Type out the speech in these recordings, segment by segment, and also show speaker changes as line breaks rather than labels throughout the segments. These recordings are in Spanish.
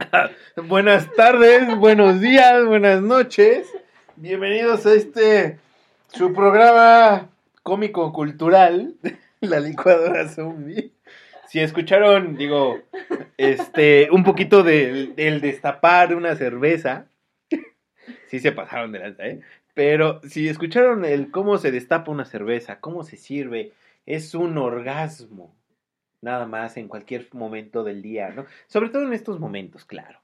Buenas tardes, buenos días, buenas noches. Bienvenidos a este su programa cómico cultural, La licuadora zombie. Si escucharon, digo, este, un poquito del, destapar una cerveza, sí se pasaron de lanza, ¿eh? Pero si escucharon el cómo se destapa una cerveza, cómo se sirve, es un orgasmo nada más en cualquier momento del día, ¿no? Sobre todo en estos momentos, claro.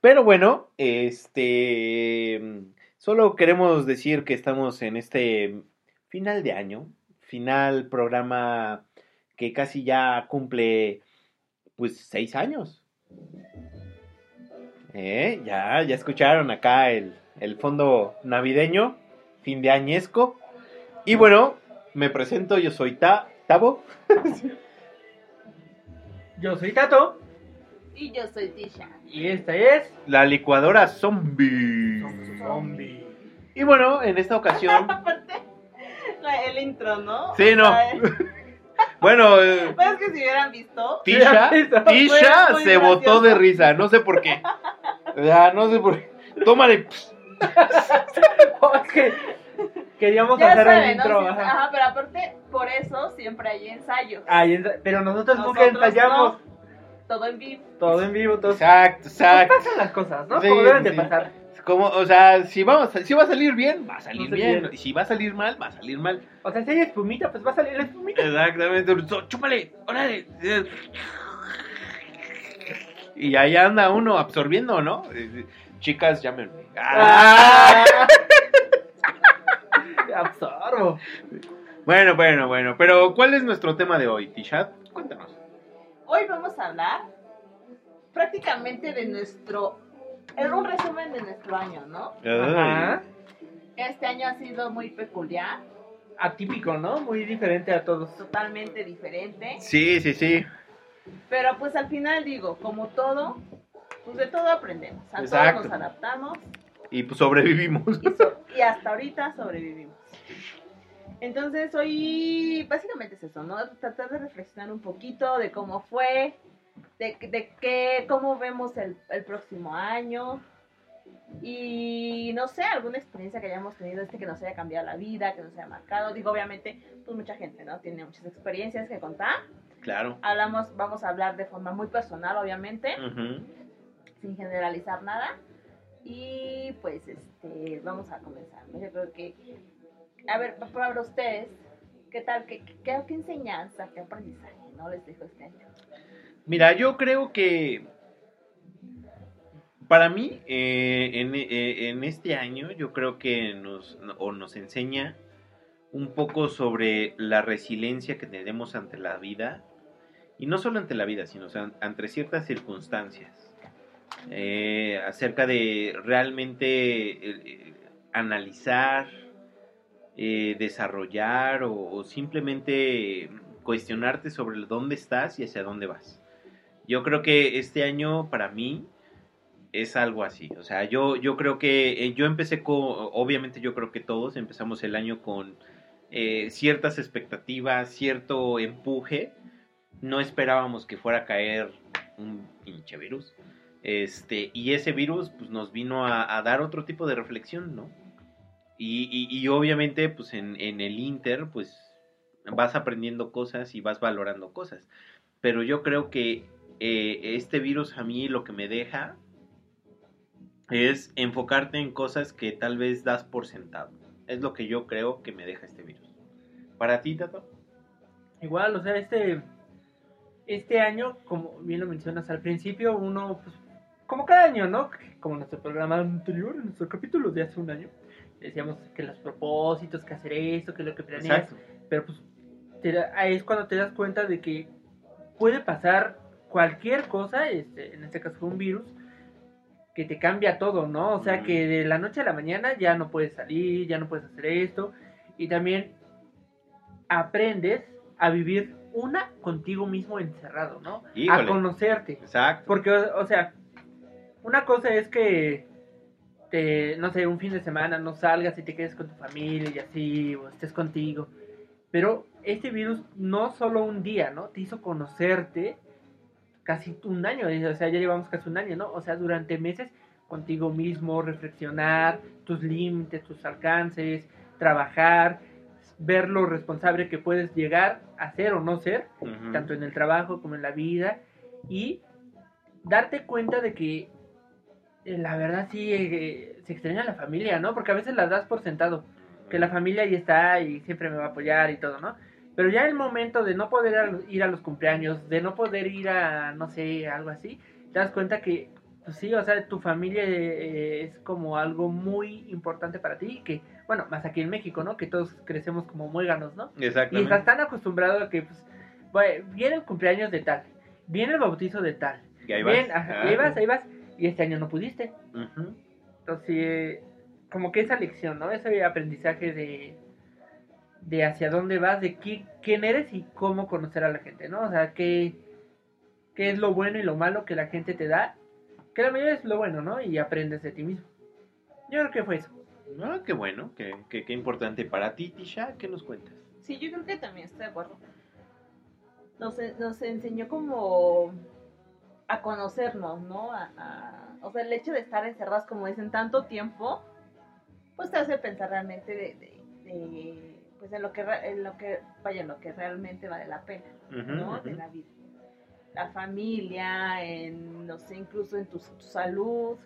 Pero bueno, este, solo queremos decir que estamos en este final de año, final programa que casi ya cumple, pues, seis años. ¿Eh? Ya, ya escucharon acá el, el fondo navideño, fin de añesco. Y bueno, me presento, yo soy Ta, Tavo.
Yo soy Tato
Y yo soy Tisha.
y esta es
La licuadora zombie.
Zombie.
Y bueno, en esta ocasión.
Aparte, la- el intro, ¿no?
Sí, no. Bueno, eh,
Pues que si hubieran visto.
Tisha. Tisha
muy
se botó de risa, no sé por qué. Ya, no sé por qué. Tómale.
Es queríamos
Ya
hacer
saben,
ajá.
Ajá, pero aparte, por eso siempre hay ensayos.
Ay, ensa- pero nosotros, nunca ensayamos
no. Todo en vivo.
todo en vivo, todo.
Exacto,
Pues
exacto.
pasan las cosas, ¿no?
Sí,
Como deben de pasar.
Como, o sea, si, vamos, si va a salir bien, va a salir bien. Y si va a salir mal, va a salir mal.
O sea, si hay espumita, pues va a salir la espumita.
Exactamente. Chúpale, órale. Y ahí anda uno absorbiendo, ¿no? Eh, Chicas, llámenme.
Ah. Absorbo.
Bueno, bueno, bueno. Pero, ¿cuál es nuestro tema de hoy, Tisha? Cuéntanos.
Hoy vamos a hablar prácticamente de nuestro. Es un resumen de nuestro año, ¿no?
Ajá.
Este año ha sido muy peculiar,
Atípico, ¿no? Muy diferente a todos.
totalmente diferente.
Sí, sí, sí.
Pero pues al final digo, como todo, pues de todo aprendemos. A
Exacto.
todos nos adaptamos
Y pues sobrevivimos.
y, so- y hasta ahorita sobrevivimos. Entonces hoy básicamente es eso, ¿no? Tratar de reflexionar un poquito de cómo fue, de, de qué, cómo vemos el, el próximo año y no sé, alguna experiencia que hayamos tenido este que nos haya cambiado la vida, que nos haya marcado. Digo, obviamente, pues mucha gente, ¿no? Tiene muchas experiencias que contar.
Claro.
Hablamos, vamos a hablar de forma muy personal, obviamente
Ujú.
sin generalizar nada. Y pues este vamos a comenzar. Yo creo que, a ver, pa- para ustedes, ¿qué tal? ¿Qué, qué, enseñanza, qué aprendizaje no les dejó este año?
Mira, yo creo que para mí, eh, en, eh, en este año, yo creo que nos, o nos enseña un poco sobre la resiliencia que tenemos ante la vida, y no solo ante la vida, sino ante ciertas circunstancias, Eh, acerca de realmente analizar, eh, desarrollar o, simplemente cuestionarte sobre dónde estás y hacia dónde vas. Yo creo que este año para mí es algo así. O sea, yo, yo creo que eh, yo empecé con, obviamente yo creo que todos empezamos el año con eh, ciertas expectativas, cierto empuje. No esperábamos que fuera a caer un pinche virus. Este, y ese virus pues, nos vino a, a dar otro tipo de reflexión, ¿no? Y, obviamente, pues en, en el Inter, pues vas aprendiendo cosas y vas valorando cosas. Pero yo creo que eh, este virus a mí lo que me deja es enfocarte en cosas que tal vez das por sentado. Es lo que yo creo que me deja este virus. ¿Para ti, Tato?
Igual, o sea, este. este año, como bien lo mencionas al principio, uno, pues, como cada año, ¿no? Como nuestro programa anterior, en nuestro capítulo de hace un año, decíamos que los propósitos, que hacer esto, que lo que planeas,
Exacto.
pero pues te da- es cuando te das cuenta de que puede pasar cualquier cosa, este, en este caso fue un virus, que te cambia todo, ¿no? O sea,
Mm.
que de la noche a la mañana ya no puedes salir, ya no puedes hacer esto, y también aprendes a vivir una contigo mismo encerrado, ¿no?
Híjole.
A conocerte.
Exacto.
Porque, o o sea, una cosa es que, te, no sé, un fin de semana no salgas y te quedes con tu familia y así, o estés contigo. Pero este virus no solo un día, ¿no? Te hizo conocerte casi un año, o sea, ya llevamos casi un año, ¿no? O sea, durante meses contigo mismo, reflexionar, tus límites, tus alcances, trabajar, ver lo responsable que puedes llegar a ser o no ser tanto en el trabajo como en la vida, y darte cuenta de que la verdad sí eh, se extraña la familia, ¿no? Porque a veces las das por sentado, que la familia ahí está y siempre me va a apoyar y todo, ¿no? Pero ya el momento de no poder ir a los cumpleaños, de no poder ir a, no sé, algo así, te das cuenta que, pues sí, o sea, tu familia eh, es como algo muy importante para ti, que, bueno, más aquí en México, ¿no? Que todos crecemos como muéganos, ¿no? Y
Exactamente.
estás tan acostumbrado a que, pues, bueno, viene el cumpleaños de tal, viene el bautizo de tal,
Y ahí vas.
bien, ajá,
Ah.
ahí vas, ahí vas, y este año no pudiste. Entonces, eh, como que esa lección, ¿no? Ese aprendizaje de, de hacia dónde vas, de qui- quién eres y cómo conocer a la gente, ¿no? O sea, qué, qué es lo bueno y lo malo que la gente te da, que la mayoría es lo bueno, ¿no? Y aprendes de ti mismo. Yo creo que fue eso.
Ah, qué bueno, qué, qué, qué importante para ti, Tisha. ¿Qué nos cuentas?
Sí, yo creo que también estoy de acuerdo. Nos, nos enseñó como a conocernos, ¿no? A, a- o sea, el hecho de estar encerrados, como dicen, tanto tiempo, pues te hace pensar realmente de, de- de, pues en lo que, en lo que, vaya, en lo que realmente vale la pena, ¿no? De la vida. La familia, en, no sé, incluso en tu, tu salud.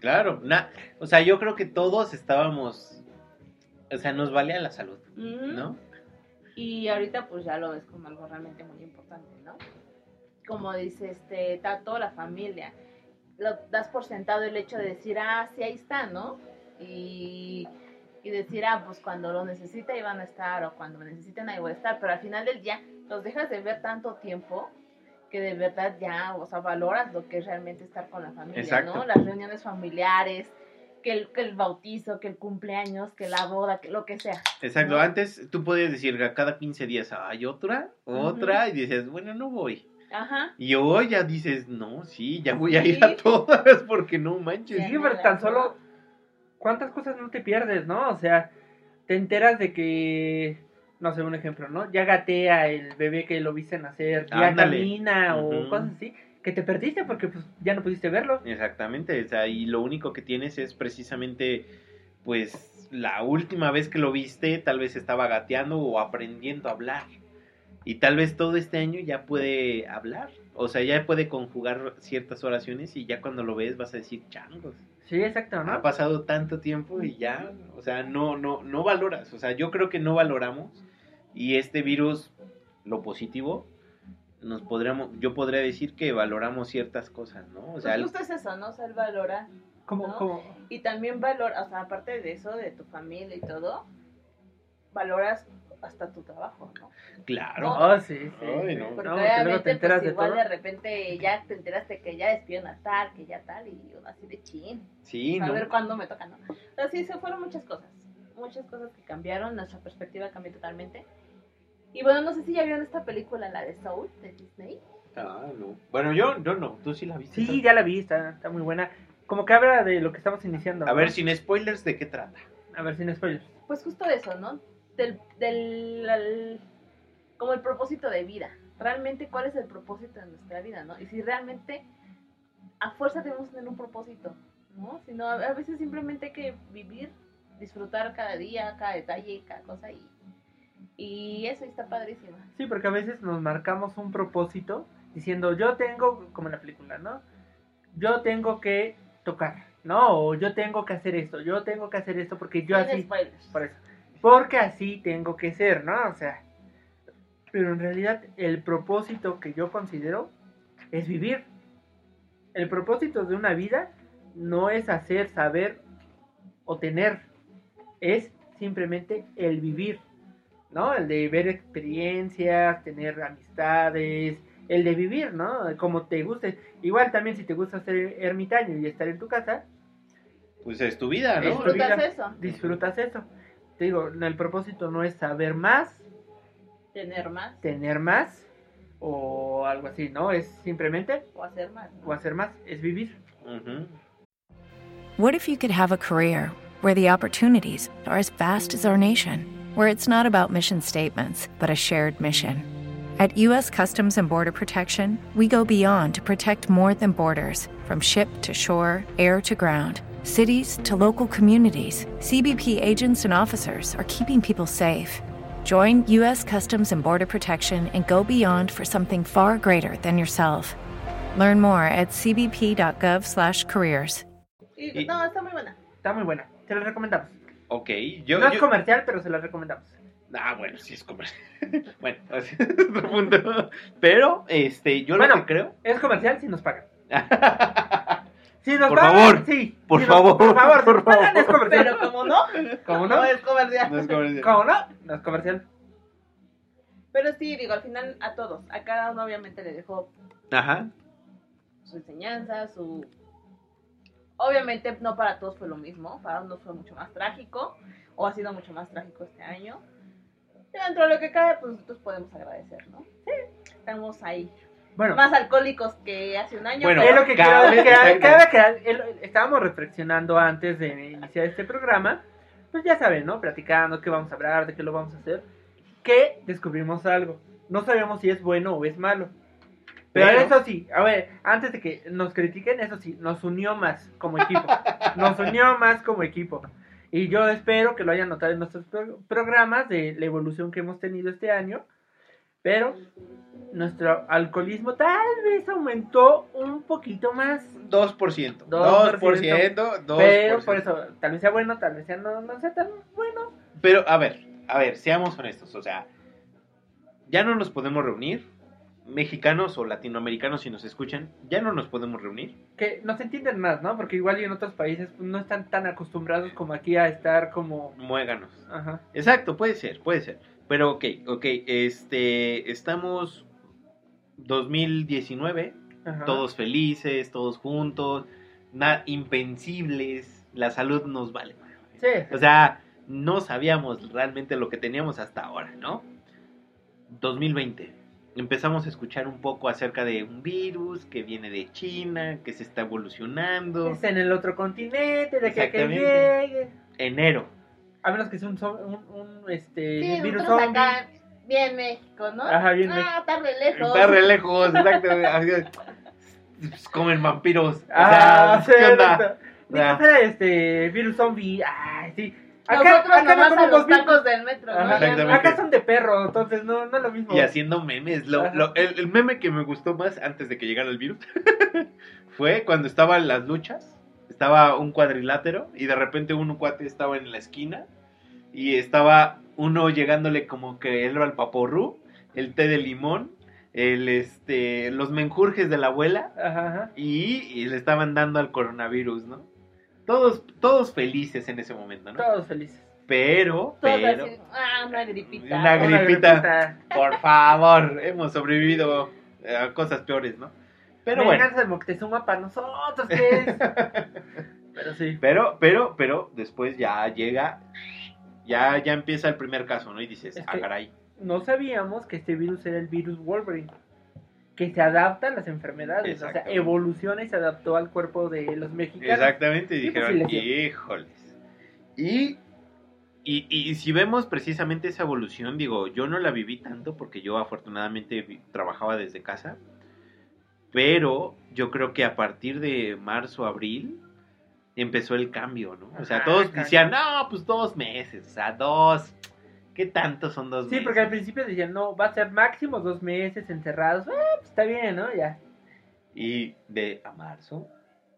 Claro, na- o sea, yo creo que todos estábamos, o sea, nos valía la salud. ¿no?
Y ahorita pues ya lo ves como algo realmente muy importante, ¿no? Como dice, este, está toda la familia. Lo das por sentado el hecho de decir, ah, sí, ahí está, ¿no? Y, y decir, ah, pues cuando lo necesita ahí van a estar, o cuando me necesiten ahí voy a estar, pero al final del día los dejas de ver tanto tiempo que de verdad ya, o sea, valoras lo que es realmente estar con la familia,
Exacto.
¿no? Las reuniones familiares, que el, que el bautizo, que el cumpleaños, que la boda, que lo que sea.
Exacto,
¿no?
antes tú podías decir a cada 15 días, hay otra, otra, y dices, bueno, no voy.
Ajá.
Y hoy ya dices, no, sí, ya voy a ir
Sí.
a todas porque no manches.
Sí, pero tan solo. ¿Cuántas cosas no te pierdes, no? O sea, te enteras de que. No sé, un ejemplo, ¿no? Ya gatea el bebé que lo viste nacer, ya
Ándale.
camina o cosas así, que te perdiste porque pues ya no pudiste verlo.
Exactamente, o sea, y lo único que tienes es precisamente, pues, la última vez que lo viste, tal vez estaba gateando o aprendiendo a hablar. Y tal vez todo este año ya puede hablar, o sea, ya puede conjugar ciertas oraciones y ya cuando lo ves vas a decir changos.
Sí, exacto, ¿no?
Ha pasado tanto tiempo y ya, o sea, no, no, no valoras, o sea, yo creo que no valoramos y este virus, lo positivo, nos podríamos, yo podría decir que valoramos ciertas cosas, ¿no? O sea,
Pues
el-
justo es eso, ¿no? O sea, el valora.
Como,
¿no?
como,
Y también valora, o sea, aparte de eso, de tu familia y todo, valoras hasta tu trabajo, ¿no?
claro.
oh, sí, sí.
Ay, no.
Porque
No,
obviamente,
te enteras
pues
de
igual
todo.
de repente ya te enteraste que ya despidieron a tal, que ya tal, y uno así de chin.
Sí,
a
¿no?
ver cuándo me toca, ¿no? O sea, sí, se fueron muchas cosas. Muchas cosas que cambiaron, nuestra perspectiva cambió totalmente. Y bueno, no sé si ya vieron esta película, la de Soul, de Disney.
Ah, no. Bueno, yo, yo no, tú sí la viste.
Sí, ya la vi, está, está muy buena. Como que habla de lo que estamos iniciando.
A
¿no?
ver, sin spoilers, ¿de qué trata?
A ver, sin spoilers.
Pues justo eso, ¿no? Del, del, como el propósito de vida. Realmente, ¿cuál es el propósito de nuestra vida, no? Y si realmente a fuerza debemos tener un propósito, ¿no? Sino a, a veces simplemente hay que vivir, disfrutar cada día, cada detalle, cada cosa y, y eso está padrísimo.
Sí, porque a veces nos marcamos un propósito diciendo, yo tengo, como en la película, ¿no? Yo tengo que tocar, ¿no? O yo tengo que hacer esto, yo tengo que hacer esto porque yo así,
spoilers.
por eso. Porque así tengo que ser, ¿no? O sea, Pero en realidad el propósito que yo considero es vivir. El propósito de una vida no es hacer, saber o tener. Es simplemente el vivir. ¿No? El de ver experiencias, tener amistades, el de vivir, ¿no? Como te guste. Igual también si te gusta ser ermitaño y estar en tu casa,
Pues es tu vida, ¿no?
Disfrutas
vida.
eso.
disfrutas eso. Te digo, el propósito no es saber más,
Tener más
tener más o algo así, ¿no? Es simplemente
o hacer más. ¿no?
o hacer más, es vivir.
Ujú.
What if you could have a career where the opportunities are as vast as our nation, where it's not about mission statements, but a shared mission? At U.S. Customs and Border Protection, we go beyond to protect more than borders from ship to shore, air to ground. Cities to local communities, CBP agents and officers are keeping people safe. Join U.S. Customs and Border Protection and go beyond for something far greater than yourself. Learn more at cbp.gov/careers.
Y-
Y-
no, está muy buena.
Está muy buena, se la recomendamos.
Ok, yo...
no es comercial, pero se la recomendamos.
Ah, bueno, sí es comercial. bueno, así es otro punto. Pero, este, yo
Bueno.
lo que creo...
Es comercial si nos pagan. Si nos
Por favor,
sí.
por
Si nos-
favor,
por favor,
por favor.
comercial.
Pero como no,
¿Cómo no?
no es comercial.
no es comercial.
¿Cómo no? No es comercial.
Pero sí, digo, al final a todos, a cada uno obviamente le dejó
Ajá.
su enseñanza, su... Obviamente no para todos fue lo mismo, para unos fue mucho más trágico, o ha sido mucho más trágico este año. Y dentro de lo que cabe, pues nosotros podemos agradecer, ¿no? Sí, estamos ahí.
Bueno,
Más alcohólicos que hace un año.
Bueno,
es lo que
cada
quiero
vez-
cada estábamos reflexionando antes de iniciar este programa, pues ya saben, ¿no? Platicando qué vamos a hablar, de qué lo vamos a hacer, que descubrimos algo. No sabemos si es bueno o es malo. Pero,
Pero-
eso sí, a ver, antes de que nos critiquen, eso sí, nos unió más como equipo. Nos unió más como equipo. Y yo espero que lo hayan notado en nuestros pro- programas de la evolución que hemos tenido este año. Pero nuestro alcoholismo tal vez aumentó un poquito más.
2%. 2%. 2%. 2%.
Pero por eso, tal vez sea bueno, tal vez sea no, no sea tan bueno.
Pero, a ver, a ver, seamos honestos. O sea, ya no nos podemos reunir. Mexicanos o latinoamericanos, si nos escuchan, ya no nos podemos reunir.
Que nos entienden más, ¿no? Porque igual y en otros países pues, no están tan acostumbrados como aquí a estar como...
Muéganos.
Ajá.
Exacto, puede ser, puede ser. Pero ok, ok, este, estamos 2019,
ajá.
todos felices, todos juntos, na- invencibles, la salud nos vale.
Sí.
O sea, no sabíamos realmente lo que teníamos hasta ahora, ¿no? 2020. Empezamos a escuchar un poco acerca de un virus que viene de China, que se está evolucionando.
Está en el otro continente, de que, llegue.
Enero.
A menos que sea un, un, un, este,
Sí,
virus
nosotros
zombie.
acá, bien México, ¿no?
Ajá, bien
ah,
México.
está re lejos.
Está re lejos, exacto. Pues comen vampiros. O
Ah,
sea, ¿qué onda?
cierto. Ni
Ah.
que fuera este virus zombie. Ay, sí.
Nosotros
no
nomás a
comemos
los tacos del metro, ¿no? No.
Acá son de perro, entonces no, no es lo mismo.
Y haciendo memes. Lo- lo- el, el meme que me gustó más antes de que llegara el virus fue cuando estaban las luchas. Estaba un cuadrilátero y de repente un cuate estaba en la esquina y estaba uno llegándole como que él era el paporru, el té de limón, el este, los menjurjes de la abuela
Ajá, ajá.
y, y le estaban dando al coronavirus, ¿no? Todos, todos felices en ese momento, ¿no?
Todos felices.
Pero,
Todos
pero,
así, ah, una gripita.
Una gripita. por favor, hemos sobrevivido a cosas peores, ¿no? Pero bueno,
Venganza de Moctezuma para nosotros, ¿qué es? Pero sí.
pero, pero, pero después ya llega, ya, ya empieza el primer caso, ¿no? Y dices,
Es
ah, caray.
No sabíamos que este virus era el virus Wolverine. Que se adapta a las enfermedades. O sea, evoluciona y se adaptó al cuerpo de los mexicanos.
Exactamente, y
pues,
dijeron, híjoles. Y, y, y si vemos precisamente esa evolución, digo, yo no la viví tanto porque yo afortunadamente vi- trabajaba desde casa, pero yo creo que a partir de marzo, abril, empezó el cambio, ¿no? O sea,
Ajá,
todos
cambio.
decían, no, pues dos meses, o sea, dos, ¿qué tanto son dos
Sí,
meses?
porque al principio decían, no, va a ser máximo dos meses encerrados. Ah, pues está bien, ¿no? Ya.
Y de a marzo,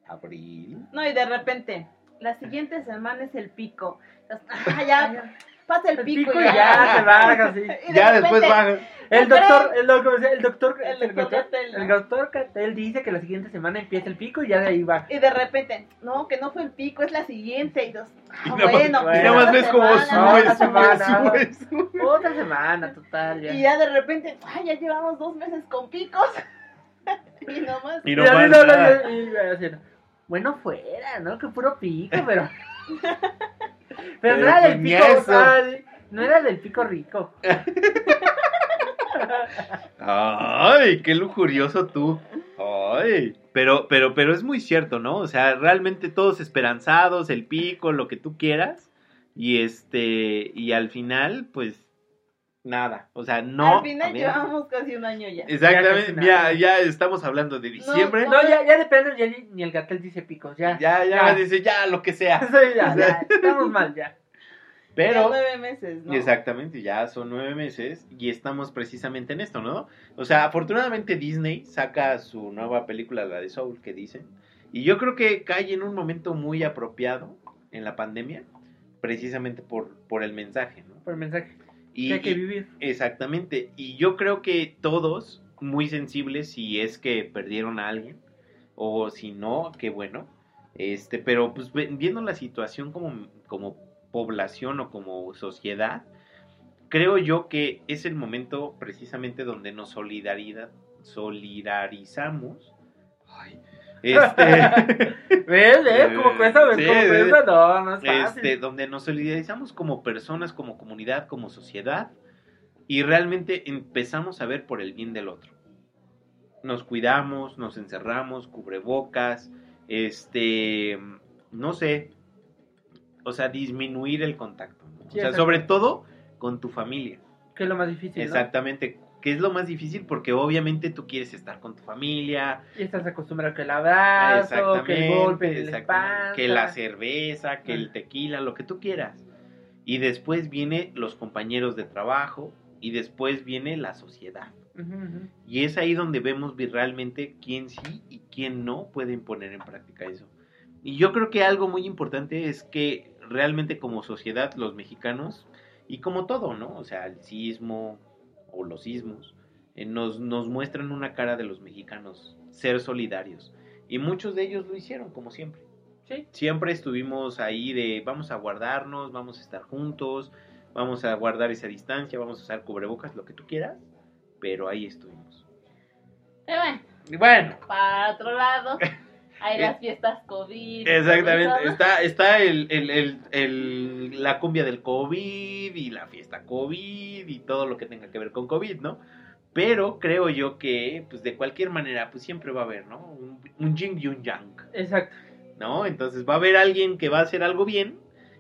abril,
No, y de repente, la siguiente semana es el pico. Ah, ya, pasa el
El
pico,
pico
y
ya se baja, así.
De
Ya después baja.
El
¿No
doctor, el doctor, el doctor,
El
el
doctor Catel, ¿no?
el doctor Catel dice que la siguiente semana empieza el pico y ya de ahí va.
Y de repente, no, que no fue el pico, es la siguiente. Y dos,
Y
ah,
más-
bueno,
y nada más ves como sube,
otra
sube,
semana.
sube, sube.
Otra semana, total, ya.
Y ya de repente, ay, ya llevamos dos meses con picos. y nomás.
Y
Y
no
no, no,
nada.
y- y así, bueno, fuera, ¿no? Que puro pico, pero. pero no era del pico, ay, no era del pico rico.
Ay, qué lujurioso tú. Ay, pero, pero, pero es muy cierto, ¿no? O sea, realmente todos esperanzados, el pico, lo que tú quieras. Y este, y al final, pues, nada. O sea, no.
Al final llevamos casi un año ya.
Exactamente,
Ya
ya, ya estamos hablando de diciembre.
No, ya, ya depende, ya ni, ni el gatel dice picos, ya.
Ya, ya,
Ya.
dice, ya, lo que sea.
Sí, ya, ya, estamos mal, ya.
Ya
Pero,
nueve meses, ¿no?
exactamente, ya son nueve meses y estamos precisamente en esto, ¿no? O sea, afortunadamente Disney saca su nueva película, la de Soul, que dicen. Y yo creo que cae en un momento muy apropiado en la pandemia, precisamente por, por el mensaje, ¿no?
Por el mensaje.
Y,
que hay que vivir.
Exactamente. Y yo creo que todos muy sensibles si es que perdieron a alguien o si no, qué bueno. Este, pero pues viendo la situación como, como población o como sociedad, creo yo que es el momento precisamente donde nos solidaridad, solidarizamos. Este,
¿Ves? ¿Ves? ¿Cómo cuesta? ¿Ves
Sí,
cómo
sí.
cuesta? No, no es fácil.
este, donde nos solidarizamos como personas, como comunidad, como sociedad y realmente empezamos a ver por el bien del otro. Nos cuidamos, nos encerramos, cubrebocas, este, no sé, o sea, disminuir el contacto. O sea, sobre todo con tu familia.
Que es lo más difícil, ¿no?
Que es lo más difícil porque obviamente tú quieres estar con tu familia,
Y estás acostumbrado que el abrazo, que el golpe espalda.
que la cerveza, que el
Ah.
tequila, lo que tú quieras. Y después viene los compañeros de trabajo y después viene la sociedad.
Ujú, ujú.
Y es ahí donde vemos realmente quién sí y quién no pueden poner en práctica eso. Y yo creo que algo muy importante es que realmente como sociedad los mexicanos, y como todo, ¿no? O sea, el sismo o los sismos, eh, nos, nos muestran una cara de los mexicanos, ser solidarios. Y muchos de ellos lo hicieron, como siempre.
Sí.
Siempre estuvimos ahí de vamos a guardarnos, vamos a estar juntos, vamos a guardar esa distancia, vamos a usar cubrebocas, lo que tú quieras, pero ahí estuvimos.
Bueno,
Y bueno,
para otro lado, hay
Eh,
las fiestas COVID.
exactamente, está, está el, el- el- el- la cumbia del COVID y la fiesta COVID y todo lo que tenga que ver con COVID, ¿no? Pero creo yo que, pues de cualquier manera, pues siempre va a haber, ¿no? Un, un yin y un yang,
Exacto.
¿no? Entonces va a haber alguien que va a hacer algo bien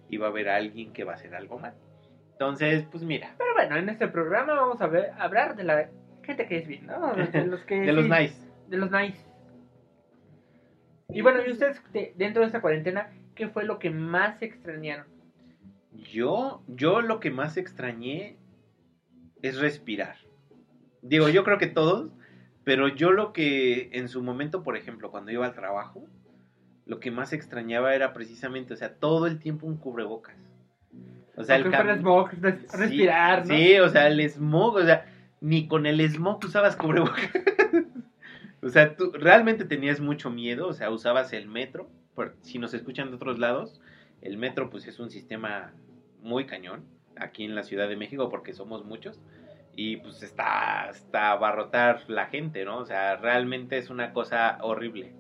y va a haber alguien que va a hacer algo mal. Entonces, pues mira,
Pero bueno, en este programa vamos a ver, hablar de la gente que es bien, ¿no? De los que
de los nice.
De los nice. Y bueno, ¿y ustedes de- dentro de esta cuarentena, qué fue lo que más extrañaron?
Yo, yo lo que más extrañé es respirar. Digo, yo creo que todos, pero yo lo que en su momento, por ejemplo, cuando iba al trabajo, lo que más extrañaba era precisamente, o sea, todo el tiempo un cubrebocas. O sea, el cam-
smog, res-
Sí,
respirar, ¿no?
Sí, o sea, el smog, o sea, ni con el smog usabas cubrebocas. o sea, tú realmente tenías mucho miedo, o sea, usabas el metro. Por, si nos escuchan de otros lados, el metro pues es un sistema muy cañón aquí en la Ciudad de México porque somos muchos y pues está hasta abarrotar la gente, ¿no? O sea, realmente es una cosa horrible.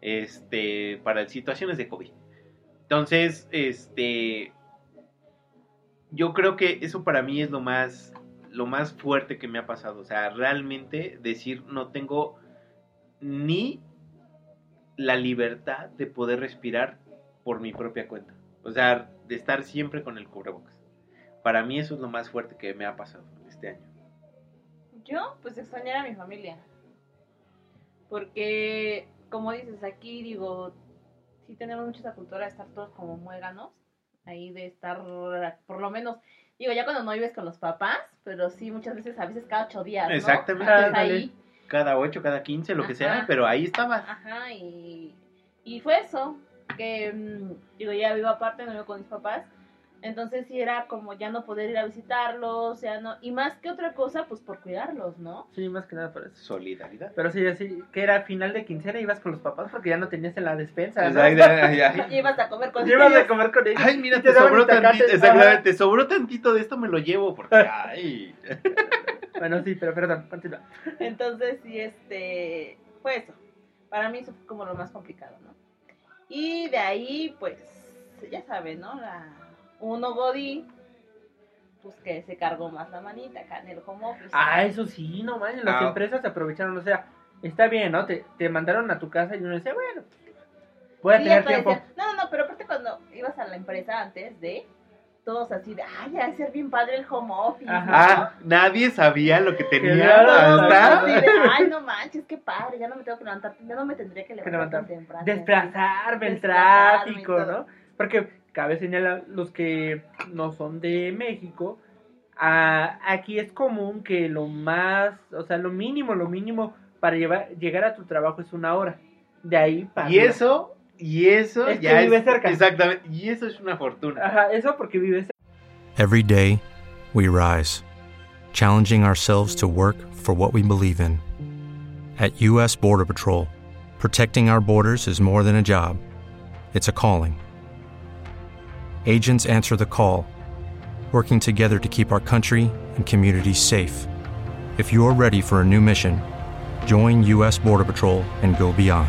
Este, para situaciones de COVID. Entonces, este, yo creo que eso para mí es lo más lo más fuerte que me ha pasado, o sea, realmente decir no tengo ni la libertad de poder respirar por mi propia cuenta. O sea, de estar siempre con el cubrebocas. Para mí eso es lo más fuerte que me ha pasado este año.
Yo, pues extrañar a mi familia. Porque, como dices, aquí digo, sí tenemos mucha esa cultura de estar todos como muéganos. Ahí de estar, por lo menos, digo, ya cuando no vives con los papás, pero sí muchas veces, a veces cada ocho días. ¿no?
Exactamente.
Ahí.
Cada ocho, cada quince, lo que sea,
Ajá.
pero ahí estaba.
Ajá, y, y fue eso. Que, mm, digo, ya vivo aparte, no vivo con mis papás. Entonces sí era como ya no poder ir a visitarlos, ya no, y más que otra cosa, pues por cuidarlos, ¿no?
Sí, más que nada por eso.
Solidaridad.
Pero sí, así, que era final de quincena, ibas con los papás porque ya no tenías en la despensa, ¿no?
Exacto,
ibas a comer con
Llevas
ellos.
a comer con ellos.
Ay, mira, te
daban
sobró tantito,
ajá.
exactamente, te sobró tantito de esto, me lo llevo porque, ay.
Bueno, sí, pero perdón, continúa.
Entonces, sí, este, fue eso. Para mí eso fue como lo más complicado, ¿no? Y de ahí, pues, ya saben, ¿no? La, uno Godín, pues que se cargó más la manita acá en el home office.
Ah, eso sí, no manches, las
Ah.
empresas se aprovecharon, o sea, está bien, ¿no? Te, te mandaron a tu casa y uno decía, bueno, voy a
Sí,
tener tiempo.
decían, no, no, no, pero aparte cuando ibas a la empresa antes de, todos así de, ay, ya debe ser bien padre el home office,
Ajá.
¿no?
Ah, nadie sabía lo que tenía
Claro,
hasta...
Así de, ay, no manches, qué padre, ya no me tengo que levantar, ya no me tendría que levantar, temprano.
desplazarme, el tráfico. ¿no? Porque cabe señalar, los que no son de México, ah, aquí es común que lo más, o sea, lo mínimo, lo mínimo para llevar, llegar a tu trabajo es una hora. De ahí para...
Y eso, y eso
Es que vive
es...
cerca.
Exactamente, y eso es una fortuna.
Ajá, eso porque vives
Every day, we rise, challenging ourselves to work for what we believe in. At U.S. Border Patrol, protecting our borders is more than a job, it's a calling. Agents answer the call, working together to keep our country and communities safe. If you're ready for a new mission, join U.S. Border Patrol and go beyond.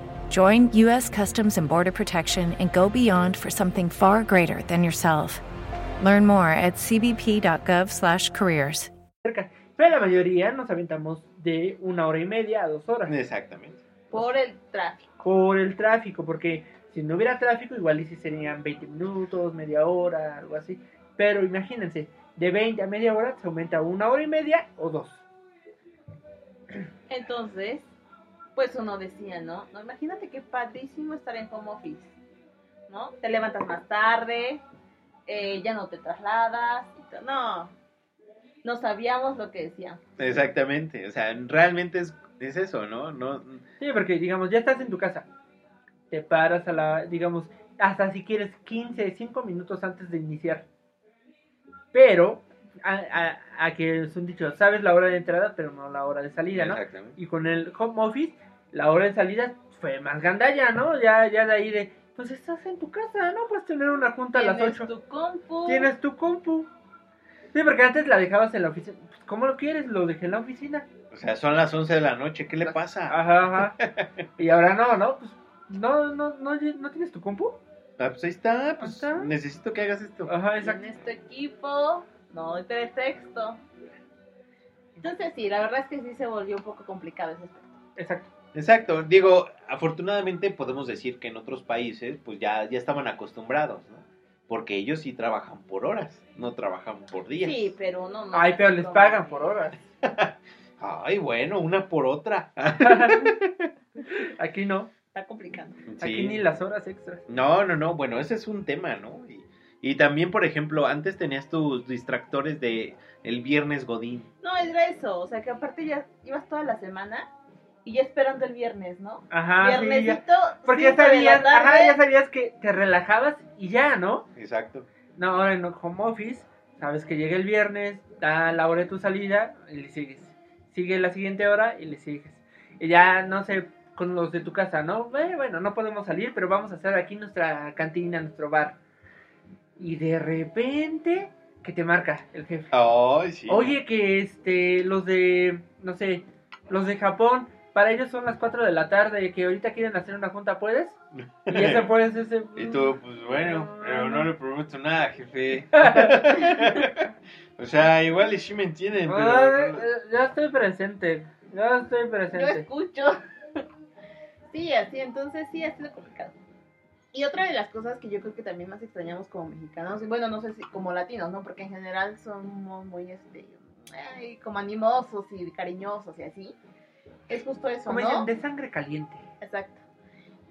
Join U.S. Customs and Border Protection and go beyond for something far greater than yourself. Learn more at cbp.gov/careers.
Pero la mayoría nos aventamos de una hora y media a dos horas.
Exactamente.
Por el tráfico.
Por el tráfico, porque si no hubiera tráfico, igual y si serían 20 minutos, media hora, algo así. Pero imagínense, de 20 a media hora se aumenta a una hora y media o dos.
Entonces, pues uno decía, ¿no? no imagínate qué padrísimo estar en home office, ¿no? Te levantas más tarde, eh, ya no te trasladas, no, no sabíamos lo que decían.
Exactamente. O sea, realmente es, es eso, ¿no? No,
Sí, porque digamos, ya estás en tu casa. Te paras a la, digamos, hasta si quieres 15, 5 minutos antes de iniciar. Pero, a, a- a que es un dicho, sabes la hora de entrada, pero no la hora de salida, ¿no?
Exactamente.
Y con el home office, la hora de salida fue más gandalla, ¿no? Ya, ya de ahí de, pues estás en tu casa, ¿no? Puedes tener una junta a las
Tienes
8.
tu compu.
Tienes tu compu. Sí, porque antes la dejabas en la oficina. Pues, ¿Cómo lo quieres? Lo dejé en la oficina.
O sea, son las 11 de la noche, ¿qué le pasa?
Ajá, ajá. y ahora no, ¿no? Pues, no, no, no, no tienes tu compu.
Ah, pues ahí está, pues
está.
necesito que hagas esto.
Ajá, exacto.
Tienes tu equipo, no doy pretexto. Entonces sí, la verdad es que sí se volvió un poco complicado ese aspecto.
Exacto.
Exacto, digo, afortunadamente podemos decir que en otros países pues ya, ya estaban acostumbrados, ¿no? Porque ellos sí trabajan por horas, no trabajan por días.
Sí, pero no, no.
Ay, pero les pagan por horas.
Ay, bueno, una por otra.
Aquí no.
Está complicado.
Aquí ni las horas extras.
No, no, no, bueno, ese es un tema, ¿no? Y, y también, por ejemplo, antes tenías tus distractores de el viernes Godín.
No, era eso, o sea que aparte ya ibas toda la semana y ya esperando el viernes, ¿no?
Ajá, sí, ya.
Viernesito,
Porque ya sabías, ajá, ya sabías que te relajabas y ya, ¿no?
Exacto.
No, ahora en home office, sabes que llega el viernes, da la hora de tu salida y le sigues. Sigue la siguiente hora y le sigues. Y ya, no sé, con los de tu casa, ¿no? Eh, bueno, no podemos salir, pero vamos a hacer aquí nuestra cantina, nuestro bar. Y de repente, que te marca el jefe.
Ay, sí.
Oye, que este, los de, no sé, los de Japón, para ellos son las 4 de la tarde, que ahorita quieren hacer una junta, ¿puedes? Y ese puedes, ese...
Y tú, pues bueno, pero no le prometo nada, jefe. o sea, igual y sí me entienden,
Ah,
pero...
eh, ya estoy presente, ya estoy
Yo
presente.
escucho. sí, así, entonces sí, ha sido complicado. Y otra de las cosas que yo creo que también más extrañamos como mexicanos, y bueno, no sé si como latinos, ¿no? Porque en general somos muy, este, ay, como animosos y cariñosos y así. Es justo eso,
Como
¿no?
dicen, de sangre caliente.
Exacto.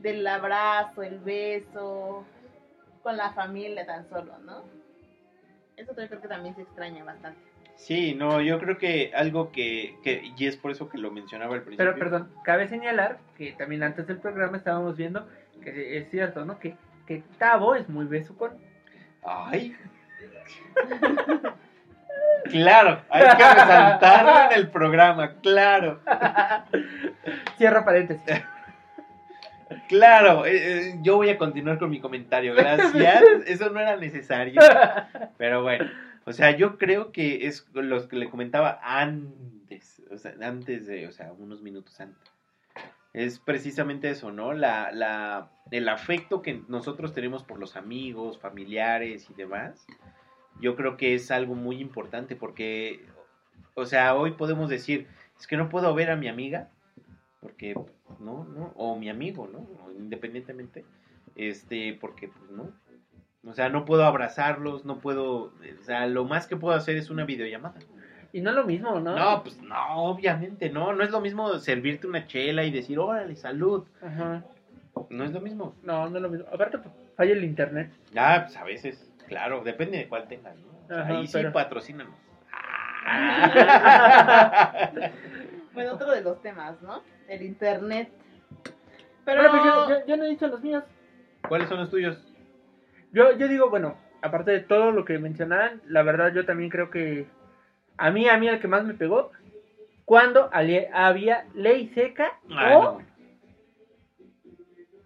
Del abrazo, el beso, con la familia tan solo, ¿no? Eso yo creo que también se extraña bastante.
Sí, no, yo creo que algo que, que y es por eso que lo mencionaba al principio.
Pero perdón, cabe señalar que también antes del programa estábamos viendo que es cierto, ¿no? Que, que Tavo es muy besucón.
Ay. claro, hay que resaltarlo en el programa, claro.
Cierra paréntesis.
Claro, eh, eh, yo voy a continuar con mi comentario, gracias. Eso no era necesario. Pero bueno, o sea, yo creo que es lo que le comentaba antes, o sea, antes de, o sea, unos minutos antes. Es precisamente eso, ¿no? La, la, el afecto que nosotros tenemos por los amigos, familiares y demás, yo creo que es algo muy importante porque, o sea, hoy podemos decir, es que no puedo ver a mi amiga, porque, no, no, o mi amigo, ¿no? Independientemente, este, porque, pues, no. O sea, no puedo abrazarlos, no puedo, o sea, lo más que puedo hacer es una videollamada.
Y no es lo mismo, ¿no?
No, pues no, obviamente, no, no es lo mismo servirte una chela y decir, órale, salud.
Ajá.
No es lo mismo.
No, no es lo mismo. Aparte, pues, falla el internet.
Ah, pues a veces, claro, depende de cuál tengas, ¿no? O sea,
Ajá,
ahí sí,
pero-
patrocínanos.
Bueno, otro de los temas, ¿no? El internet. Pero
Bueno, pues yo, yo- yo no he dicho los míos.
¿Cuáles son los tuyos?
Yo, yo digo, bueno, aparte de todo lo que mencionaban, la verdad yo también creo que a mí, a mí el que más me pegó, cuando había ley seca o
no.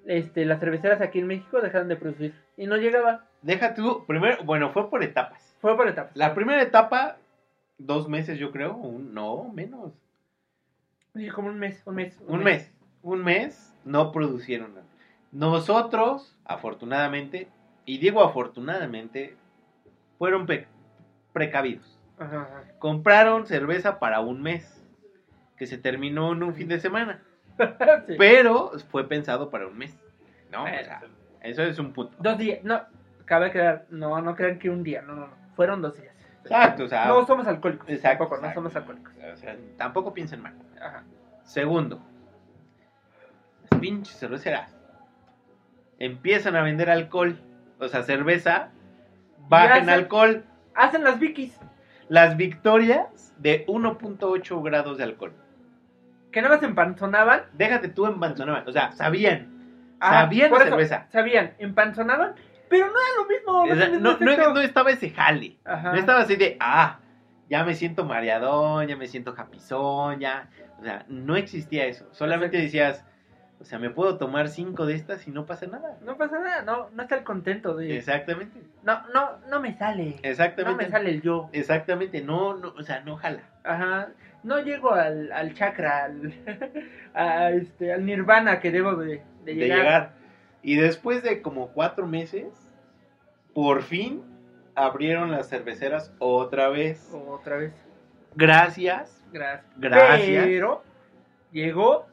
este, las cerveceras aquí en México dejaron de producir y no llegaba.
Deja tú, primero, bueno, fue por etapas.
Fue por etapas.
La primera etapa, dos meses yo creo, un, no, menos.
Sí, como un mes, un mes.
Un mes, un mes no producieron nada. Nosotros, afortunadamente, y digo afortunadamente, fueron pe- precavidos.
Ajá, ajá.
Compraron cerveza para un mes, que se terminó en un fin de semana,
Sí.
pero fue pensado para un mes. ¿no? O
Bueno.
sea, eso es un punto.
Dos días, no, cabe crear, no, no crean que un día, no, no, no, fueron dos días.
Exacto, o sea,
No somos alcohólicos,
Exacto,
tampoco, no
exacto.
somos alcohólicos.
o sea, tampoco piensen mal.
Ajá.
Segundo, las pinches cerveceras empiezan a vender alcohol, o sea, cerveza, bajan
hacen-
alcohol,
Hacen las Vikis,
las victorias de 1.8 grados de alcohol.
que nada más empanzonaban.
Déjate tú en o sea, sabían, sabían la
eso,
cerveza.
Sabían, empanzonaban, pero no era lo mismo.
O sea, no, no- no estaba ese jale,
Ajá.
no estaba así de, ah, ya me siento mareadón, ya me siento japizón, ya, o sea, no existía eso, solamente decías, o sea, me puedo tomar cinco de estas y no pasa nada.
No pasa nada, no, no está el contento de...
Exactamente,
No, no, no me sale.
exactamente.
No me sale el yo.
Exactamente, no, no, o sea, no jala.
Ajá. No llego al, al chakra, al, a este, al nirvana que debo de, de
De
llegar.
llegar. Y después de como cuatro meses, por fin abrieron las cerveceras otra vez.
Otra vez.
Gracias.
Gracias.
Gracias.
Pero llegó,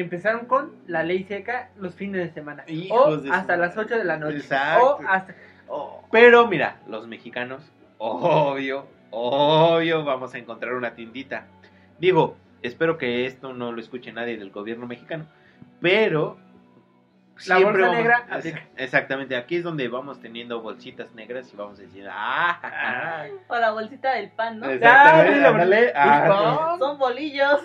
empezaron con la ley seca los fines de semana.
Hijos
o
de
hasta las
madre.
8 de la noche.
Exacto.
O hasta... oh,
Pero mira, los mexicanos, obvio, obvio, vamos a encontrar una tiendita. Digo, espero que esto no lo escuche nadie del gobierno mexicano, pero...
La
siempre
bolsa
vamos-
negra aplica.
Exactamente, aquí es donde vamos teniendo bolsitas negras y vamos a decir, ah, ah, ah".
O la bolsita del pan, ¿no?
Exactamente, ah,
Pues,
Son bolillos.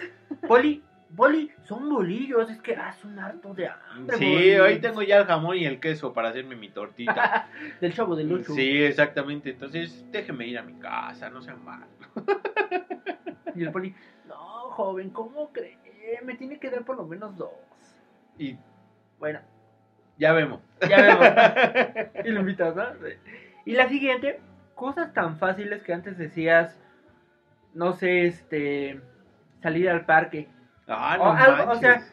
Poli, Poli, son bolillos, es que ah, son harto de hambre.
Sí, hoy tengo ya el jamón y el queso para hacerme mi tortita.
Del chavo del ocho.
Sí, exactamente. Entonces, déjeme ir a mi casa, no sean mal.
Y el Poli, no, joven, ¿cómo cree? Me tiene que dar por lo menos dos.
Y
Bueno,
ya vemos.
ya vemos. y lo invitas, ¿no? Y la siguiente, cosas tan fáciles que antes decías, no sé, este, salir al parque.
Ah,
O algo, o sea,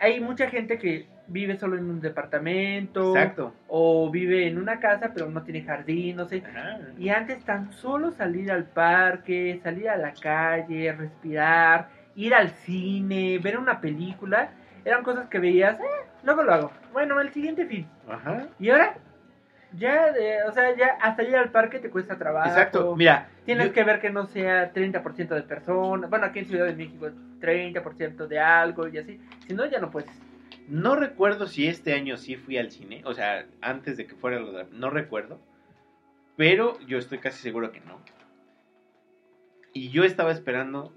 Hay mucha gente que vive solo en un departamento.
Exacto.
O vive en una casa, pero no tiene jardín, no sé.
Ajá.
Y antes tan solo salir al parque, salir a la calle, respirar, ir al cine, ver una película, eran cosas que veías, eh, luego lo hago. Bueno, el siguiente fin.
Ajá.
Y ahora, ya, de, o sea, ya hasta ir al parque te cuesta trabajo.
Exacto, mira.
Tienes
yo-
que ver que no sea 30% de personas. Bueno, aquí en Ciudad de México, 30% de algo y así. Si no, ya no puedes.
No recuerdo si este año sí fui al cine, o sea, antes de que fuera lo de... No recuerdo, pero yo estoy casi seguro que no. Y yo estaba esperando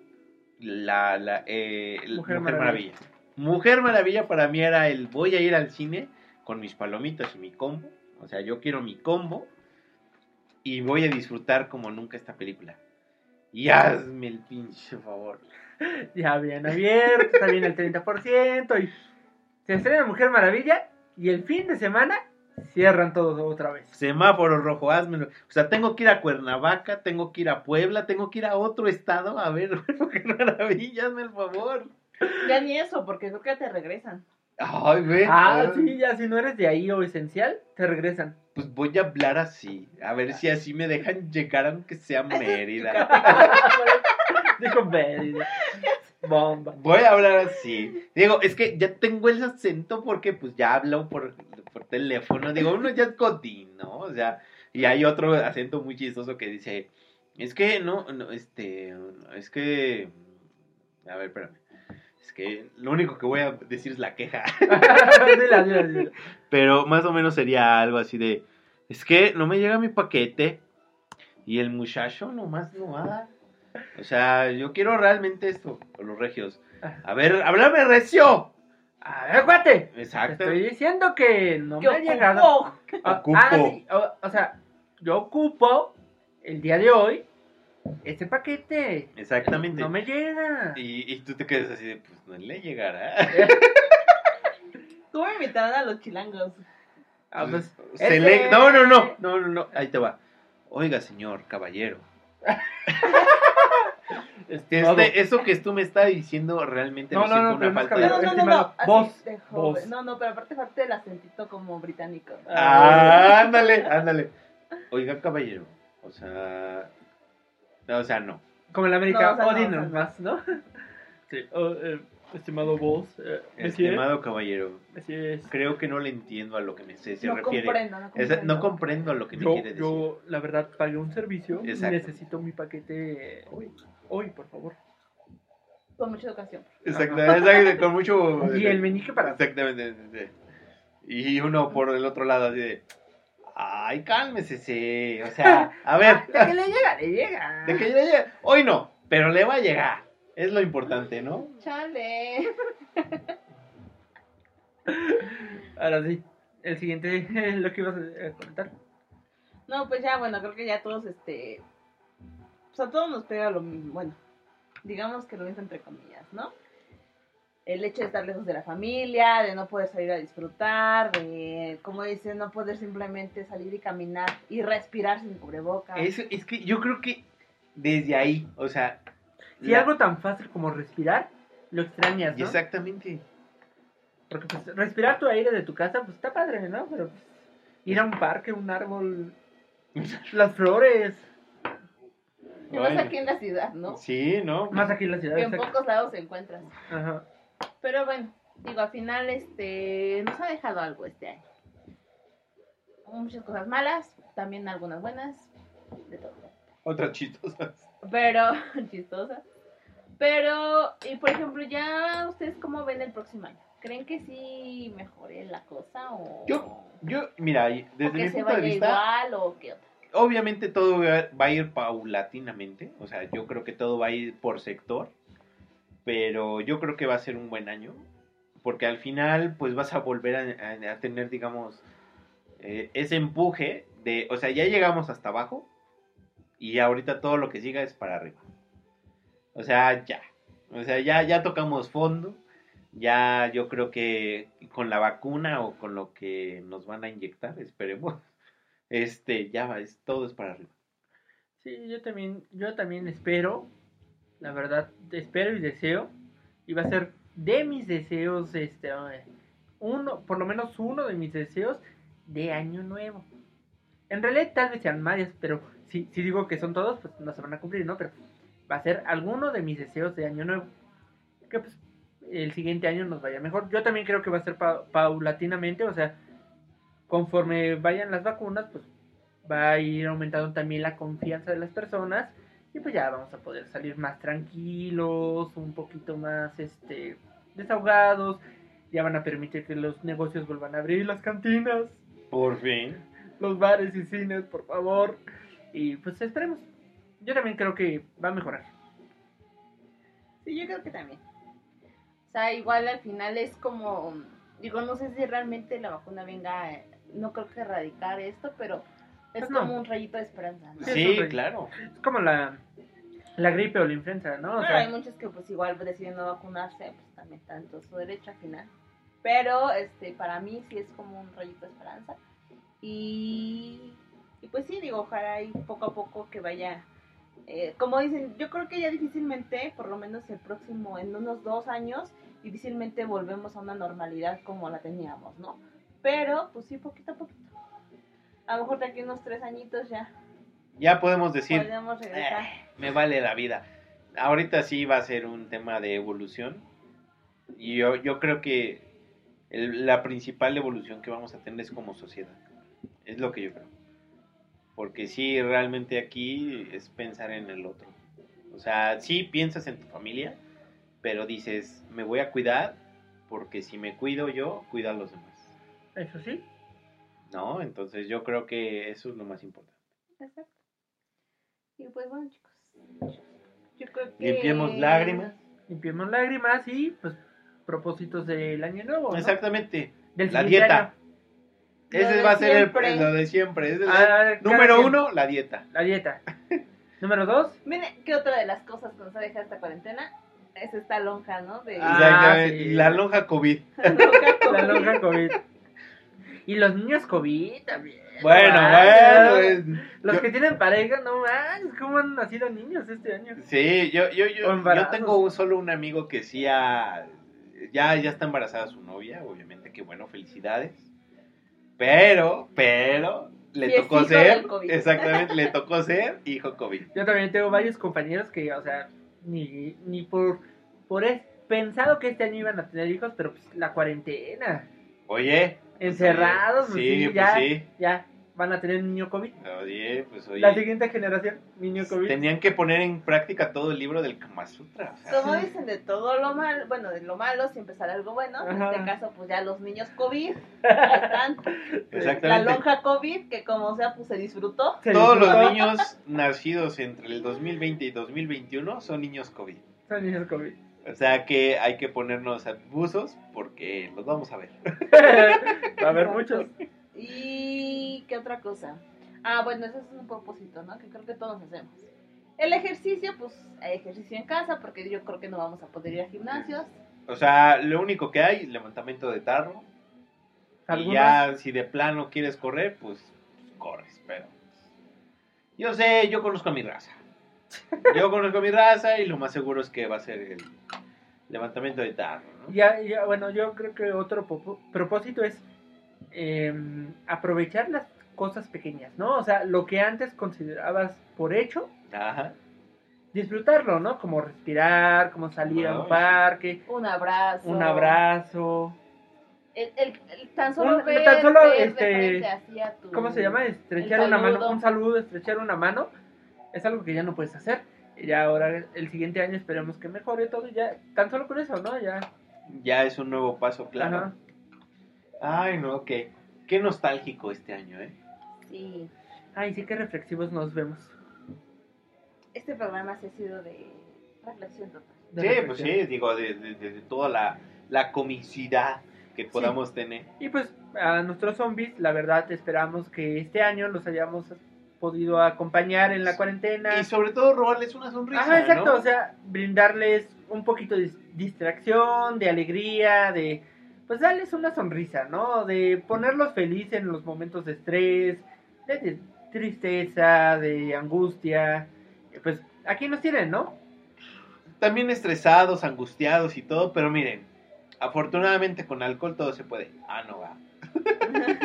la, la eh,
Mujer, Maravilla.
Maravilla. Mujer Maravilla para mí era el voy a ir al cine con mis palomitas y mi combo. O sea, yo quiero mi combo y voy a disfrutar como nunca esta película. Y hazme el pinche favor.
Ya habían abierto, está bien el 30%. Y se estrena Mujer Maravilla. Y el fin de semana cierran todo otra vez.
Semáforo rojo, házmelo. O sea, tengo que ir a Cuernavaca, tengo que ir a Puebla, tengo que ir a otro estado a ver Mujer Maravilla, hazme el favor.
Ya ni eso, porque creo que te regresan.
Ay, ve.
Ah, sí, ya si no eres de ahí o esencial, te regresan.
Pues voy a hablar así, a ver si así me dejan llegar aunque sea Mérida.
Dijo Betty. Bomba.
Voy a hablar así. Digo, es que ya tengo el acento porque pues ya hablo por, por teléfono. Digo, uno ya es godín, ¿no? O sea, y hay otro acento muy chistoso que dice, es que no, no, este, es que, a ver, espérame. Que lo único que voy a decir es la queja.
dila, dila, dila.
Pero más o menos sería algo así de, es que no me llega mi paquete y el muchacho nomás no va. O sea, yo quiero realmente esto, con los regios. A ver, háblame recio.
A ver, cuate. Te
Exacto.
estoy diciendo que no
¿Qué
me ha llegado. Ah,
Ocupo.
ah, sí, o, o sea, yo ocupo el día de hoy este paquete.
Exactamente.
No me llega.
Y, y tú te quedas así de, pues no le llegará.
¿Cómo invitaron a los chilangos?
Ah, pues,
Se
ese-
le- No, no, no, no, no, no. Ahí te va. Oiga, señor caballero.
estimado.
Este, eso que tú me estás diciendo realmente
No,
lo
no,
siento
no,
una falta
No,
de
no, no, no, no.
vos,
de
vos.
No, no, pero aparte falta el acentito como británico.
Ah, ándale, ándale. Oiga, caballero. O sea. No, o sea, no.
Como en la América,
No, o sea, no,
Odin
o sea, no.
más, ¿no? Sí, oh, eh, estimado vos, eh,
Estimado caballero,
monsieur,
creo que no le entiendo a lo que me se, se
no
refiere.
comprendo, no
Esa-
comprendo.
no comprendo a lo que me
yo,
quiere decir.
yo, la verdad, pagué un servicio y necesito mi paquete hoy, hoy, por favor.
Con mucha educación.
Exacto, con mucho.
Y el meñique para...
Exactamente. Y uno por el otro lado así de. Ay, cálmese, sí. O sea, a ver.
De que le llega, le llega.
De que le llegue. Hoy no, pero le va a llegar. Es lo importante, ¿no?
Chale.
Ahora sí, el siguiente, lo que ibas a comentar.
No, pues ya, bueno, creo que ya todos, este... Pues a todos nos pega lo mismo, bueno, digamos que lo mismo entre comillas, ¿no? El hecho de estar lejos de la familia, de no poder salir a disfrutar, de, como dicen, no poder simplemente salir y caminar y respirar sin cubrebocas.
Es, es que yo creo que desde ahí, o sea.
Si
la-
algo tan fácil como respirar, lo extrañas, ¿no?
Exactamente.
Porque pues respirar tu aire de tu casa, pues está padre, ¿no? Pero pues, ir a un parque, un árbol, las flores,
Y más aquí en la ciudad, ¿no?
Sí, ¿no?
más aquí en la ciudad.
Que en pocos lados se encuentran.
Ajá.
Pero bueno, digo, al final este nos ha dejado algo este año. Muchas cosas malas, también algunas buenas, de todo.
Otras chistosas.
Pero, chistosas. Pero, y por ejemplo, ya ustedes cómo ven el próximo año? ¿Creen que sí mejore la cosa o,
Yo, yo, mira,
o
desde
que
mi
se
punto de vista,
igual o qué otra?
obviamente todo va a ir paulatinamente. O sea, yo creo que todo va a ir por sector. Pero yo creo que va a ser un buen año. Porque al final, pues vas a volver a, tener, digamos, eh, ese empuje de. O sea, ya llegamos hasta abajo. Y ahorita todo lo que siga es para arriba. O sea, ya. O sea, ya, ya tocamos fondo. Ya yo creo que con la vacuna o con lo que nos van a inyectar, esperemos. Este, ya va, todo es para arriba.
Sí, yo también, yo también espero, la verdad, espero y deseo, y va a ser de mis deseos, este, eh, uno, por lo menos uno de mis deseos de año nuevo. En realidad tal vez sean varios, pero si, si digo que son todos, pues no se van a cumplir, ¿no? Pero va a ser alguno de mis deseos de año nuevo. Que pues el siguiente año nos vaya mejor. Yo también creo que va a ser pa- paulatinamente, o sea, conforme vayan las vacunas, pues va a ir aumentando también la confianza de las personas y pues ya vamos a poder salir más tranquilos, un poquito más este desahogados, ya van a permitir que los negocios vuelvan a abrir las cantinas,
Por fin.
los bares y cines, por favor. Y pues esperemos. Yo también creo que va a mejorar.
Sí, yo creo que también.
O sea, igual al final es como, digo, no sé si realmente la vacuna venga, no creo que erradicar esto, pero es
no.
como un rayito de esperanza, ¿no?
Sí,
Sí, claro.
Es como la, la gripe o la influenza, ¿no? O
Bueno,
sea,
hay muchos que pues igual deciden no vacunarse, pues también tanto su derecho al final. Pero este para mí sí es como un rayito de esperanza. Y, y pues sí, digo, ojalá y poco a poco que vaya. eh, como dicen, yo creo que ya difícilmente, por lo menos el próximo, en unos dos años, difícilmente volvemos a una normalidad como la teníamos, ¿no? Pero, pues sí, poquito a poquito. A lo mejor de aquí unos tres añitos ya
Ya podemos decir,
podemos regresar.
"Eh, me vale la vida. Ahorita sí va a ser un tema de evolución. Y yo, yo creo que el- la principal evolución que vamos a tener es como sociedad. Es lo que yo creo. Porque sí, realmente aquí es pensar en el otro. O sea, sí piensas en tu familia, pero dices, me voy a cuidar porque si me cuido yo, cuido a los demás.
eso sí.
¿No? Entonces yo creo que eso es lo más importante.
Exacto. Y pues bueno, chicos. Yo creo que.
Limpiemos lágrimas.
Limpiemos lágrimas y pues propósitos del año nuevo. ¿no?
Exactamente.
Del
La dieta. Ese va a ser el,
siempre.
lo de siempre. Es
Ah,
el- número uno, la dieta.
La dieta. Número dos.
Mire, ¿qué otra de las cosas que nos ha dejado esta cuarentena? Es esta lonja, ¿no? De
Ah,
Exactamente.
sí.
La lonja COVID.
lonja con-
La lonja COVID. Y los niños COVID también.
Bueno,
no
bueno.
Los
yo-
que tienen pareja, no manches, ¿cómo han nacido niños este año?
Sí, yo, yo, yo, yo tengo un- solo un amigo que sí ha- ya, ya está embarazada su novia, obviamente que bueno, felicidades. Pero, pero, le tocó ser, exactamente, le tocó ser hijo COVID.
Yo también tengo varios compañeros que, o sea, ni, ni por, por es, pensado que este año iban a tener hijos, pero pues la cuarentena.
Oye. pues,
Encerrados, pues,
sí,
sí,
pues
ya,
sí.
ya van a tener niño COVID.
Oye, pues oye.
La siguiente generación, niño COVID.
Tenían que poner en práctica todo el libro del Kama Sutra. o sea,
Como dicen, de todo lo malo, bueno, de lo malo siempre sale algo bueno. En este caso, pues ya los niños COVID ya están. La
exactamente.
lonja COVID, que como sea, pues se disfrutó.
Se
Todos los niños nacidos entre el 2020 y 2021 son niños COVID.
Son niños COVID.
O sea que hay que ponernos abusos porque los vamos a ver.
Va a haber muchos.
¿Y qué otra cosa? Ah, bueno, ese es un propósito, ¿no? Que creo que todos hacemos. El ejercicio, pues hay ejercicio en casa, porque yo creo que no vamos a poder ir a gimnasios.
O sea, lo único que hay es levantamiento de tarro. Y ya si de plano quieres correr, pues, pues, corres. Pero yo sé, yo conozco a mi raza. Yo conozco a mi raza y lo más seguro es que va a ser el levantamiento de tarro, ¿no?
ya, ya, bueno, yo creo que otro propósito es em, aprovechar las cosas pequeñas, ¿no? O sea, lo que antes considerabas por hecho,
Ajá.
disfrutarlo, ¿no? Como respirar, como salir a
Ah,
un parque,
Un abrazo.
un abrazo.
El, el- el- tan solo
Un-
ver,
tan solo,
ver de
este,
frente así a tu-
¿Cómo se llama? Estrechar una mano, un saludo, estrechar una mano, es algo que ya no puedes hacer. Ya ahora, el siguiente año esperemos que mejore todo, y ya, tan solo con eso, ¿no? Ya,
Ya es un nuevo paso, claro.
Ajá.
Ay, no, qué, qué nostálgico este año, ¿eh?
Sí.
Ay, sí que reflexivos nos vemos.
Este programa sí ha sido de reflexión total.
De
sí,
reflexión.
pues sí, digo, de, de- de- de toda la, la comicidad que podamos tener.
Y pues a nuestros zombies, la verdad, esperamos que este año los hayamos podido acompañar en la cuarentena.
Y sobre todo robarles una sonrisa,
Ajá, exacto,
¿no?
o sea, brindarles un poquito de distracción, de alegría, de pues darles una sonrisa, ¿no? De ponerlos felices en los momentos de estrés, de, de tristeza, de angustia. Pues aquí nos tienen, ¿no?
También estresados, angustiados y todo, pero miren, afortunadamente con alcohol todo se puede. Ah, no, va.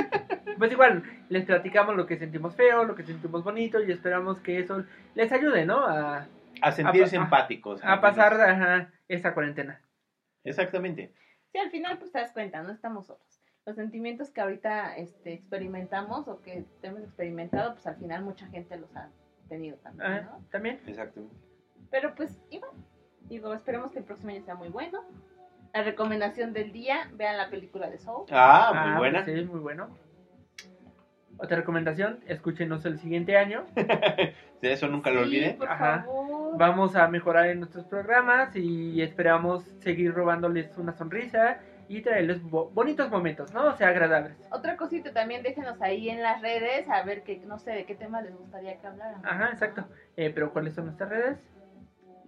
Pues igual, les platicamos lo que sentimos feo, lo que sentimos bonito y esperamos que eso les ayude, ¿no? A,
A sentirse
A
empáticos.
a pasar ajá, esta cuarentena.
Exactamente.
Sí, al final pues te das cuenta, no estamos solos. Los sentimientos que ahorita este, experimentamos o que hemos experimentado, pues al final mucha gente los ha tenido también, ¿no?
También.
Exactamente.
Pero pues igual, digo, esperemos que el próximo año sea muy bueno. La recomendación del día, vean la película de Soul.
Ah, muy
Ah,
buena.
Sí, muy bueno. Otra recomendación, escúchenos el siguiente año.
De eso nunca lo
Sí,
olviden.
por
Ajá.
favor.
Vamos a mejorar en nuestros programas y esperamos seguir robándoles una sonrisa y traerles bo- bonitos momentos, ¿no? O sea, agradables.
Otra cosita también, déjenos ahí en las redes a ver que no sé de qué tema les gustaría que habláramos.
Ajá, exacto. Eh, pero ¿cuáles son nuestras redes?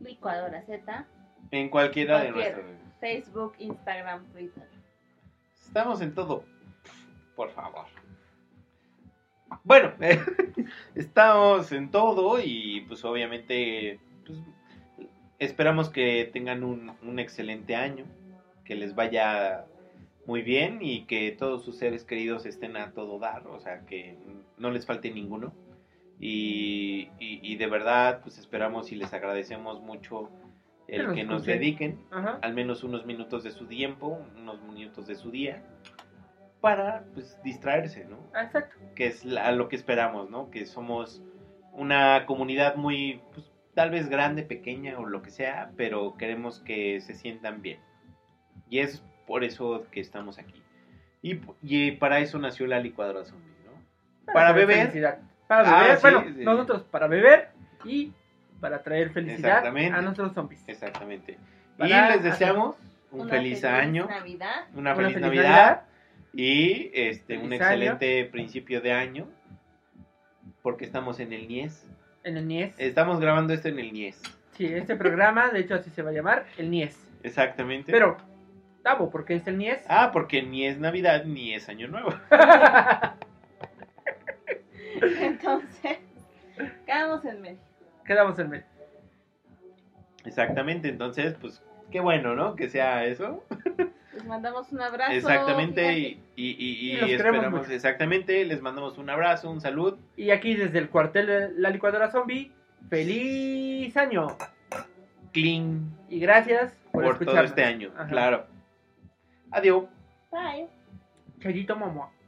Licuadora Z,
En cualquiera de nuestras redes.
Facebook, Instagram, Twitter.
Estamos en todo. Por favor. Bueno, estamos en todo y pues obviamente pues, esperamos que tengan un, un excelente año, que les vaya muy bien y que todos sus seres queridos estén a todo dar, o sea, que no les falte ninguno. Y, y- y de verdad, pues esperamos y les agradecemos mucho el que nos dediquen
Ajá.
al menos unos minutos de su tiempo, unos minutos de su día, para pues distraerse, ¿no?
Ah, Exacto.
Que es la- lo que esperamos, ¿no? Que somos una comunidad muy, pues, tal vez grande, pequeña o lo que sea, pero queremos que se sientan bien. Y es por eso que estamos aquí. Y, y para eso nació la licuadora zombie, ¿no? Para
traer
beber.
felicidad. Para
Ah,
beber,
sí,
bueno,
sí.
nosotros para beber y para traer felicidad a nuestros zombies.
Exactamente. Y
Para
les deseamos un
Una
feliz año,
Navidad.
una,
Una
feliz,
feliz
Navidad,
Navidad.
Y este un excelente principio de año porque estamos en el NIES.
En el NIES.
Estamos grabando esto en el NIES.
Sí, este programa, de hecho, así se va a llamar, el NIES.
Exactamente.
Pero, Tavo, ¿por qué es el NIES?
ah, porque ni es Navidad ni es Año Nuevo.
Entonces, quedamos en medio.
Quedamos en medio.
Exactamente, entonces pues qué bueno, ¿no? Que sea eso.
Les mandamos un abrazo.
Exactamente y, y, y- y
Y los queremos
esperamos
mucho.
exactamente, les mandamos un abrazo, un salud.
Y aquí desde el cuartel de la licuadora zombie, feliz año.
Clean
Y gracias por,
por todo este año,
Ajá.
claro. Adiós.
Bye.
Chayito Momo.